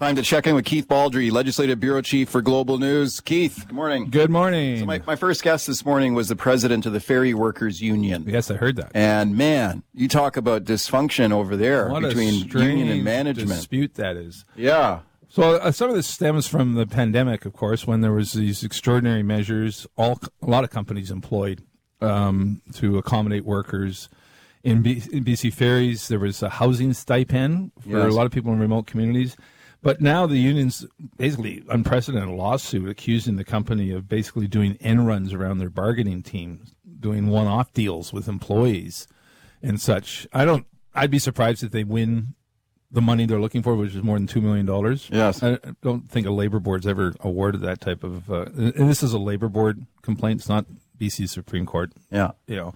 Time to check in with Keith Baldrey, Legislative Bureau Chief for Global News. Keith, good morning. Good morning. So my, my first guest this morning was the president of the Ferry Workers Union. yes, I heard that. And man, you talk about dysfunction over there What between union and management. dispute that is. Yeah. So uh, some of this stems from the pandemic, of course, when there was these extraordinary measures. All a lot of companies employed um, to accommodate workers. In, B, in BC Ferries, there was a housing stipend for Yes. a lot of people in remote communities. But now the union's basically unprecedented lawsuit accusing the company of basically doing end runs around their bargaining team, doing one-off deals with employees and such. I don't. I'd be surprised if they win the money they're looking for, which is more than two million dollars. Yes. I I don't think a labor board's ever awarded that type of. Uh, and this is a labor board complaint. It's not BC Supreme Court. Yeah. You know,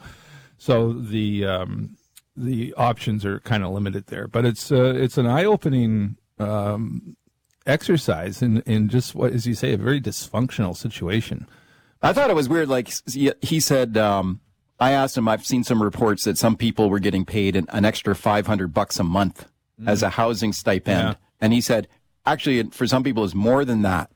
so the um, the options are kind of limited there. But it's uh, it's an eye opening um, exercise in in just what, as you say, a very dysfunctional situation. I thought it was weird. Like he said, um, I asked him. I've seen some reports that some people were getting paid an, an extra five hundred bucks a month as a housing stipend, Yeah. and he said, actually, for some people, it's more than that.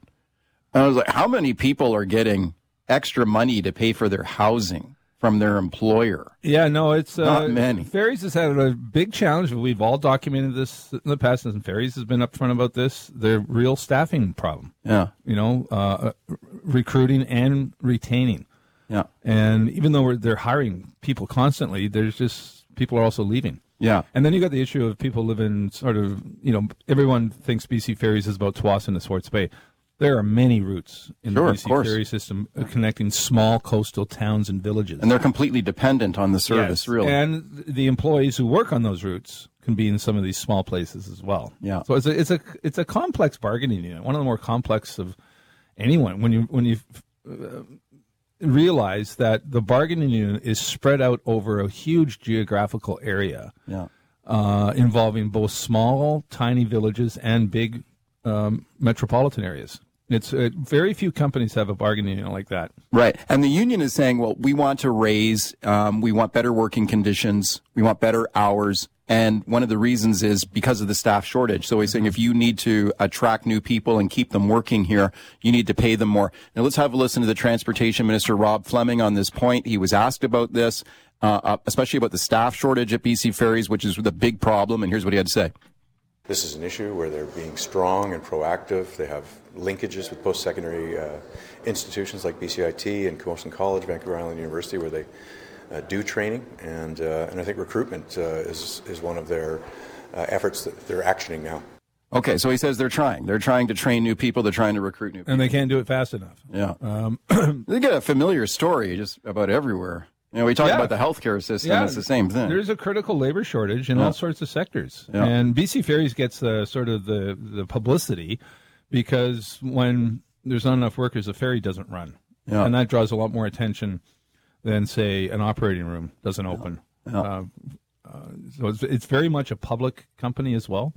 And I was like, how many people are getting extra money to pay for their housing from their employer? Yeah, no, it's uh, Not many. Ferries has had a big challenge. We've all documented this in the past, and Ferries has been upfront about this. Their real staffing problem. Yeah, You know, uh, recruiting and retaining. yeah, And even though we're, they're hiring people constantly, there's just people are also leaving. yeah. And then you got the issue of people living sort of, you know, everyone thinks BC Ferries is about Tsawwassen to Swartz Bay. There are many routes in Sure, the BC ferry system uh, connecting small coastal towns and villages. And they're completely dependent on the service, Yes. really. And the employees who work on those routes can be in some of these small places as well. Yeah. So it's a it's a it's a complex bargaining unit, one of the more complex of anyone. When you when you uh, realize that the bargaining unit is spread out over a huge geographical area, yeah. uh, involving both small, tiny villages and big um, metropolitan areas. It's uh, very few companies have a bargaining unit like that. Right. And the union is saying, well, we want to raise, um, we want better working conditions, we want better hours. And one of the reasons is because of the staff shortage. So he's saying if you need to attract new people and keep them working here, you need to pay them more. Now let's have a listen to the Transportation Minister Rob Fleming on this point. He was asked about this, uh, uh, especially about the staff shortage at BC Ferries, which is the big problem. And here's what he had to say. This is an issue where they're being strong and proactive. They have linkages with post secondary uh, institutions like BCIT and Camosun College, Vancouver Island University, where they uh, do training. And, uh, and I think recruitment uh, is, is one of their uh, efforts that they're actioning now. Okay. So he says they're trying. They're trying to train new people. They're trying to recruit new people. And they can't do it fast enough. Yeah. they get a familiar story just about everywhere. You know, we talk Yeah. about the healthcare system. it's the same thing. There's a critical labor shortage in all sorts of sectors, Yeah. and BC Ferries gets the sort of the the publicity because when there's not enough workers, the ferry doesn't run, Yeah. and that draws a lot more attention than say an operating room doesn't open. Uh, uh, so it's, it's very much a public company as well,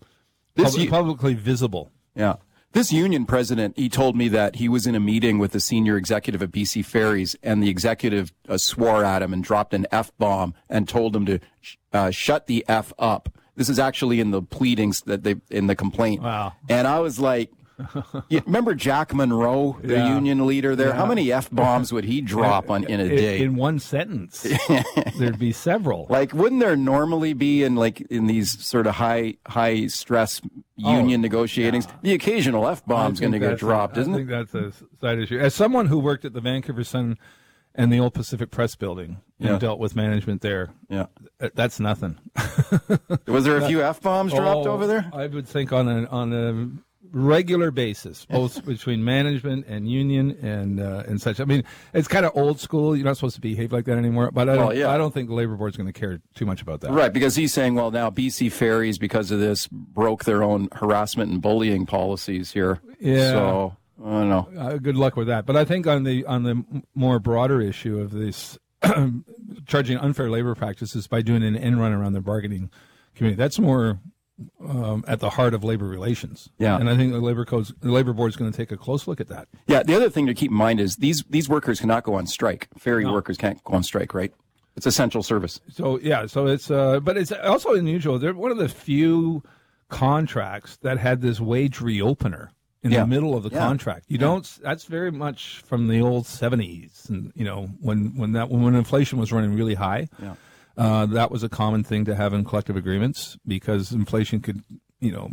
This Public- u- publicly visible. Yeah. This union president, he told me that he was in a meeting with the senior executive at BC Ferries, and the executive uh, swore at him and dropped an F bomb and told him to sh- uh, shut the F up. This is actually in the pleadings that they in the complaint. Wow. And I was like, remember Jack Munro, the Yeah. union leader there? How many F bombs would he drop on in a day? in one sentence. There'd be several. Like, wouldn't there normally be in like in these sort of high high stress oh, union negotiatings, the occasional f bomb's I going to get dropped, a, isn't I it? think that's a side issue. As someone who worked at the Vancouver Sun and the old Pacific Press building and Yeah. dealt with management there, Yeah. Uh, that's nothing. Was there a few f bombs dropped Oh, over there? I would think on a on a regular basis, both between management and union and uh, and such. I mean, it's kind of old school. You're not supposed to behave like that anymore. But I don't, Well, yeah. I don't think the labor board's going to care too much about that. Right, because he's saying, well, now BC Ferries, because of this, broke their own harassment and bullying policies here. Yeah. So I don't know. uh, good luck with that. But I think on the on the more broader issue of this charging unfair labor practices by doing an end run around the bargaining community, that's more um, at the heart of labor relations. Yeah. and I think the labor codes, the labor board is going to take a close look at that. Yeah. The other thing to keep in mind is these these workers cannot go on strike. Ferry workers can't go on strike, right? It's essential service. So yeah, so it's uh, but it's also unusual. They're one of the few contracts that had this wage reopener in Yeah. the middle of the Yeah. contract. You don't. That's very much from the old seventies, and you know when when that when inflation was running really high. Yeah. Uh, that was a common thing to have in collective agreements because inflation could, you know,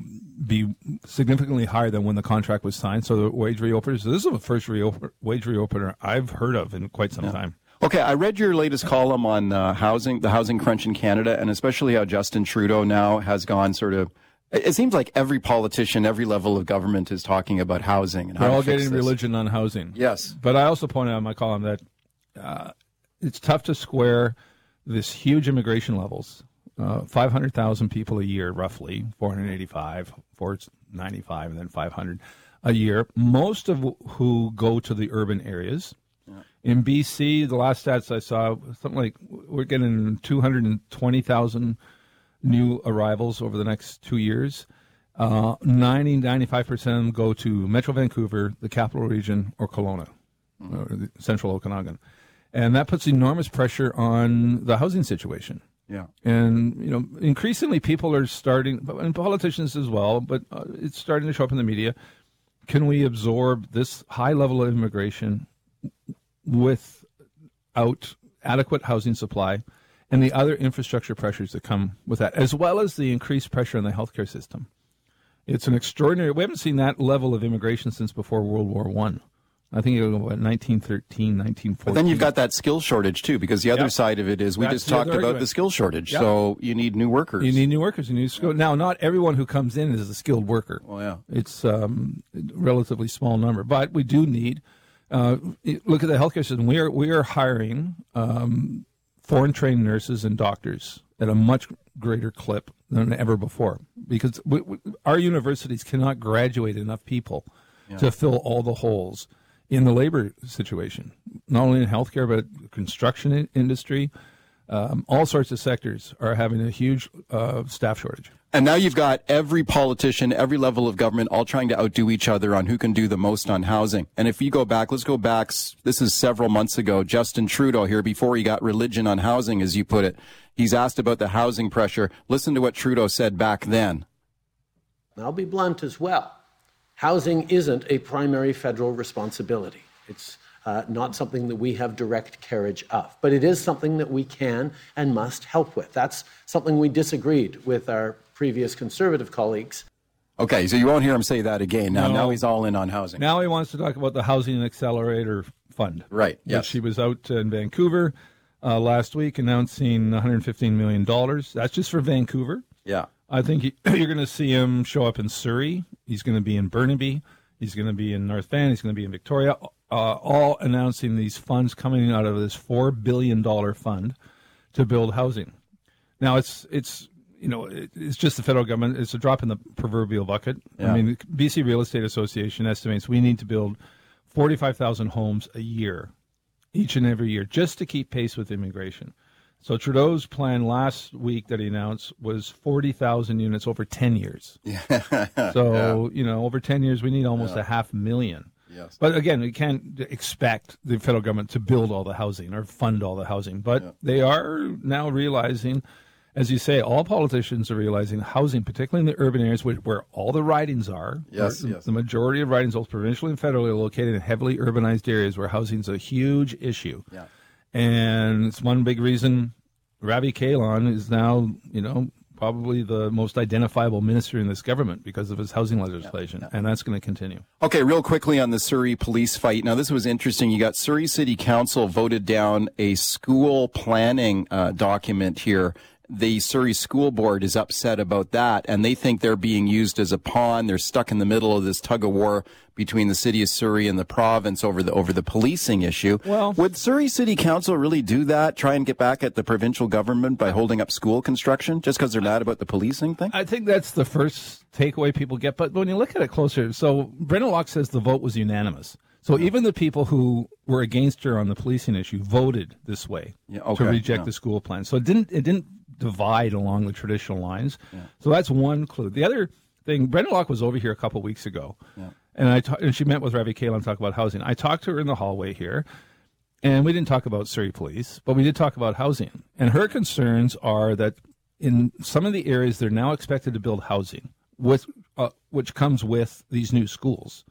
be significantly higher than when the contract was signed. So the wage reopeners. This is the first reopen, wage reopener I've heard of in quite some time. Okay, I read your latest column on uh, housing, the housing crunch in Canada, and especially how Justin Trudeau now has gone sort of. It seems like every politician, every level of government is talking about housing and They're all getting this. religion on housing. Yes. But I also pointed out in my column that uh, it's tough to square this huge immigration levels. Uh, 500,000 people a year, roughly, 485, 495, and then 500 a year. Most of who go to the urban areas. In BC, the last stats I saw, something like we're getting 220,000 new arrivals over the next two years. Uh, 90, 95% of them go to Metro Vancouver, the capital region, or Kelowna, or the central Okanagan. And that puts enormous pressure on the housing situation. Yeah. And, you know, increasingly people are starting, and politicians as well, but uh, it's starting to show up in the media. Can we absorb this high level of immigration without adequate housing supply and the other infrastructure pressures that come with that, as well as the increased pressure on the healthcare system? It's an extraordinary. We haven't seen that level of immigration since before World War One. I. think it was what, 1913, 1914. But then you've got that skill shortage too, because the other Yep. side of it is we That's just talked about the skill shortage. Yep. So you need new workers. You need new workers. You need skill. Now, not everyone who comes in is a skilled worker. Well, yeah. It's um, a relatively small number, but we do need. Uh, look at the healthcare system. We are we are hiring um, foreign trained nurses and doctors at a much greater clip than ever before because we, we, our universities cannot graduate enough people to fill all the holes in the labor situation, not only in healthcare but construction industry. Um, all sorts of sectors are having a huge uh, staff shortage. And now you've got every politician, every level of government, all trying to outdo each other on who can do the most on housing. And if you go back, let's go back. This is several months ago. Justin Trudeau here, before he got religion on housing, as you put it, he's asked about the housing pressure. Listen to what Trudeau said back then. I'll be blunt as well. Housing isn't a primary federal responsibility. It's uh, not something that we have direct carriage of, but it is something that we can and must help with. That's something we disagreed with our previous conservative colleagues. Okay, so you won't hear him say that again. Now, No. now he's all in on housing. Now he wants to talk about the Housing Accelerator Fund. Right, Which yes. he was out in Vancouver uh, last week announcing $115 million. That's just for Vancouver. yeah. I think he, you're going to see him show up in Surrey. He's going to be in Burnaby. He's going to be in North Van. He's going to be in Victoria. Uh, all announcing these funds coming out of this four billion dollar fund to build housing. Now it's it's you know it, it's just the federal government. It's a drop in the proverbial bucket. Yeah. I mean, the BC Real Estate Association estimates we need to build forty five thousand homes a year, each and every year, just to keep pace with immigration. So Trudeau's plan last week that he announced was 40,000 units over 10 years. Yeah. so, you know, over 10 years, we need almost a half million. Yes. But again, we can't expect the federal government to build all the housing or fund all the housing. But they are now realizing, as you say, all politicians are realizing housing, particularly in the urban areas where, where all the ridings are. Yes, yes. The majority of ridings, both provincially and federally, are located in heavily urbanized areas where housing is a huge issue. Yeah. And it's one big reason Ravi Kahlon is now, you know, probably the most identifiable minister in this government because of his housing legislation. And that's going to continue. Okay, real quickly on the Surrey police fight. Now, this was interesting. You got Surrey City Council voted down a school planning uh, document here. The Surrey School Board is upset about that, and they think they're being used as a pawn. They're stuck in the middle of this tug of war between the city of Surrey and the province over the over the policing issue. Well- would Surrey City Council really do that? Try and get back at the provincial government by holding up school construction just because they're mad about the policing thing? I think that's the first takeaway people get. But when you look at it closer, so Brenda Locke says the vote was unanimous. So even the people who were against her on the policing issue voted this way Yeah, to reject yeah. the school plan. So it didn't it didn't divide along the traditional lines. So that's one clue. The other thing, Brenda Locke was over here a couple weeks ago, and I ta- and she met with Ravi Kahlon to talk about housing. I talked to her in the hallway here. And we didn't talk about Surrey Police, but we did talk about housing. And her concerns are that in some of the areas they're now expected to build housing with uh, which comes with these new schools.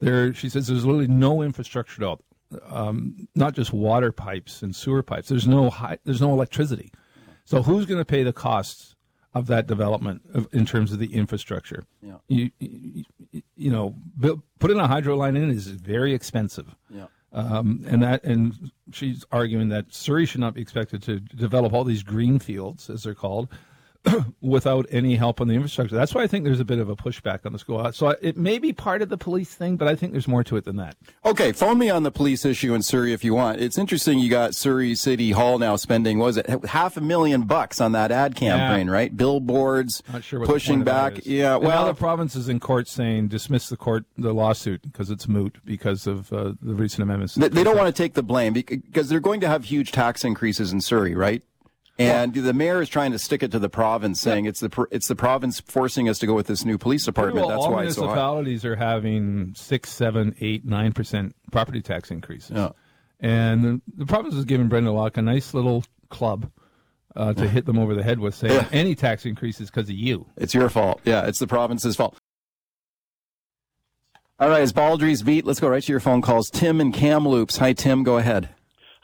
There, she says, there's literally no infrastructure at all. Um, not just water pipes and sewer pipes. There's no high, there's no electricity. So who's going to pay the costs of that development of, in terms of the infrastructure? Yeah. You, you, you know, build, putting a hydro line in is very expensive. Yeah. Um, and that, and she's arguing that Surrey should not be expected to develop all these green fields, as they're called, without any help on the infrastructure. That's why I think there's a bit of a pushback on the school. So it may be part of the police thing, but I think there's more to it than that. Okay, phone me on the police issue in Surrey if you want. It's interesting you got Surrey City Hall now spending, was it, half a million bucks on that ad campaign, Yeah. right? Billboards, Not sure pushing the point of that back. Yeah, And now well, the province is in court saying dismiss the court the lawsuit because it's moot because of uh, the recent amendments. they, they don't want to take the blame because they're going to have huge tax increases in Surrey, right? And the mayor is trying to stick it to the province, saying it's the it's the province forcing us to go with this new police department. Well, That's all why it's so high. municipalities are having six, seven, eight, nine percent property tax increases. Yeah. And the, the province is giving Brenda Locke a nice little club uh, to hit them over the head with, saying any tax increases because of you. It's your fault. Yeah, it's the province's fault. All right, it's Baldrey's beat. Let's go right to your phone calls. Tim and Kamloops. Hi, Tim. Go ahead.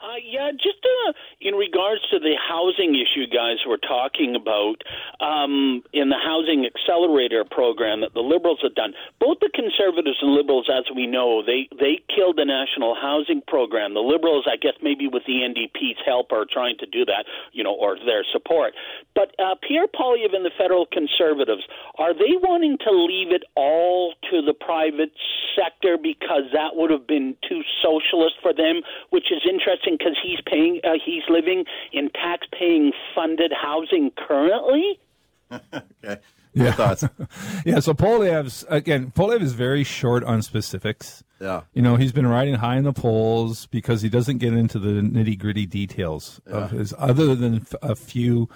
Uh, yeah, just uh, in regards to the housing issue, guys, were talking about um, in the housing accelerator program that the Liberals have done. Both the Conservatives and Liberals, as we know, they they killed the national housing program. The Liberals, I guess, maybe with the NDP's help, are trying to do that, you know, or their support. But uh, Pierre Poilievre and the federal Conservatives are they wanting to leave it all to the private sector because that would have been too socialist for them, which is interesting because he's paying, uh, he's living in tax-paying funded housing currently. Okay. Your thoughts? Yeah, so Poilievre's again, Poilievre is very short on specifics. Yeah. You know, he's been riding high in the polls because he doesn't get into the nitty gritty details of his, other than f- a few,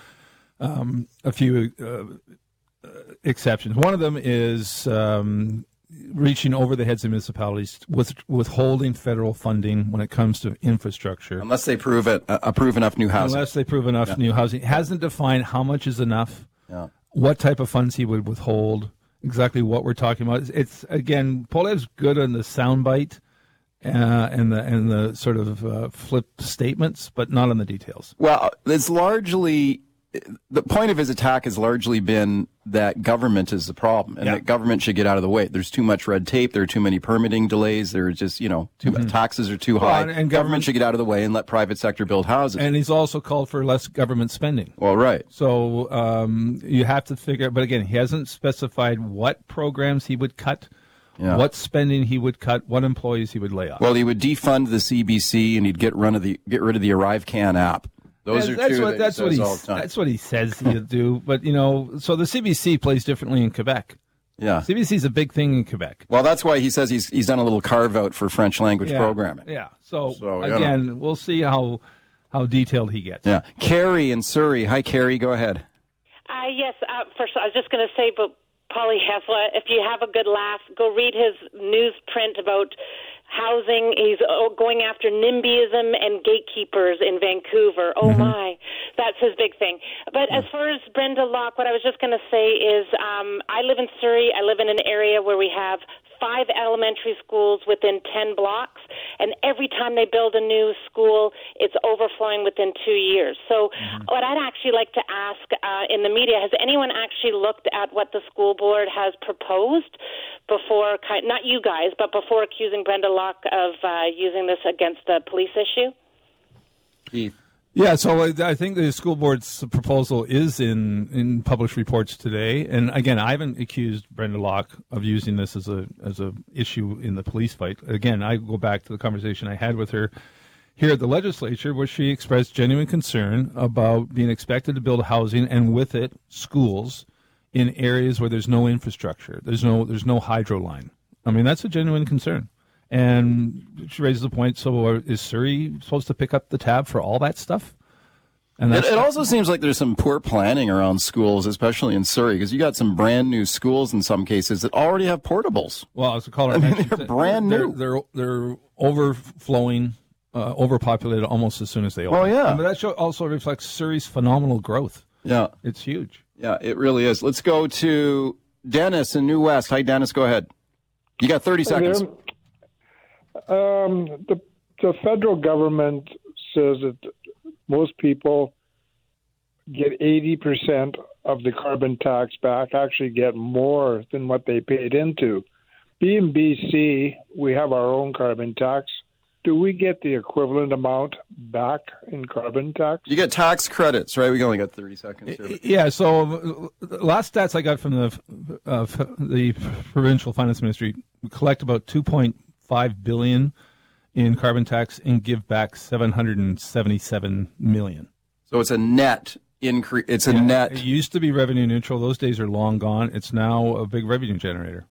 um, a few uh, uh, exceptions. One of them is um, reaching over the heads of municipalities with withholding federal funding when it comes to infrastructure. Unless they prove it, uh, approve enough new housing. Unless they prove enough new housing. Hasn't defined how much is enough, Yeah. what type of funds he would withhold, exactly what we're talking about. It's, it's again, Poilievre's good on the soundbite uh, and the and the sort of uh, flip statements, but not on the details. Well, it's largely the point of his attack has largely been that government is the problem and Yeah. that government should get out of the way. There's too much red tape. There are too many permitting delays. There are just, you know, too taxes are too high. Mm-hmm. and- and government, government- should get out of the way and let private sector build houses. And he's also called for less government spending. well, right. So um, you have to figure. But again, he hasn't specified what programs he would cut, Yeah. what spending he would cut, what employees he would lay off. Well, he would defund the CBC and he'd get run of the get rid of the ArriveCan app. Those are that's two what that that's he what says he all the time. that's what he says he'll do. But you know, so the CBC plays differently in Quebec. yeah. CBC is a big thing in Quebec. Well, that's why he says he's he's done a little carve out for French language Yeah. programming. Yeah. So, So, you know. again, we'll see how how detailed he gets. Yeah. Carrie in Surrey. Hi, Carrie. Go ahead. Uh, yes. Uh, first, I was just going to say, but Polly Hesla, if you have a good laugh, go read his newsprint about housing. He's oh, going after NIMBYism and gatekeepers in Vancouver. Oh my, that's his big thing. But as far as Brenda Locke, what I was just going to say is, um, I live in Surrey. I live in an area where we have five elementary schools within 10 blocks, and every time they build a new school, it's overflowing within two years. So, what I'd actually like to ask uh, in the media has anyone actually looked at what the school board has proposed before, not you guys, but before accusing Brenda Locke of uh, using this against the police issue? Keith. Yeah, so I think the school board's proposal is in, in published reports today. And again, I haven't accused Brenda Locke of using this as a as a issue in the police fight. Again, I go back to the conversation I had with her here at the legislature, where she expressed genuine concern about being expected to build housing and with it schools in areas where there's no infrastructure. There's no there's no hydro line. I mean, that's a genuine concern. And she raises the point. So, uh, is Surrey supposed to pick up the tab for all that stuff? And It, that's it also seems like there's some poor planning around schools, especially in Surrey, because you got some brand new schools in some cases that already have portables. well, as the caller mean, they're brand they're, new. They're they're overflowing, uh, overpopulated almost as soon as they open. Well, yeah. And that show also reflects Surrey's phenomenal growth. Yeah, It's huge. yeah, it really is. Let's go to Dennis in New West. Hi, Dennis. Go ahead. You got 30 seconds. Um, the, the federal government says that most people get 80% of the carbon tax back, actually get more than what they paid into. Being BC, we have our own carbon tax. Do we get the equivalent amount back in carbon tax? You get tax credits, right? We only got 30 seconds here. Yeah, so the last stats I got from the uh, the provincial finance ministry, we collect about 2.5 billion in carbon tax and give back 777 million. So it's a net increase. It's a yeah, net. It used to be revenue neutral. Those days are long gone. It's now a big revenue generator.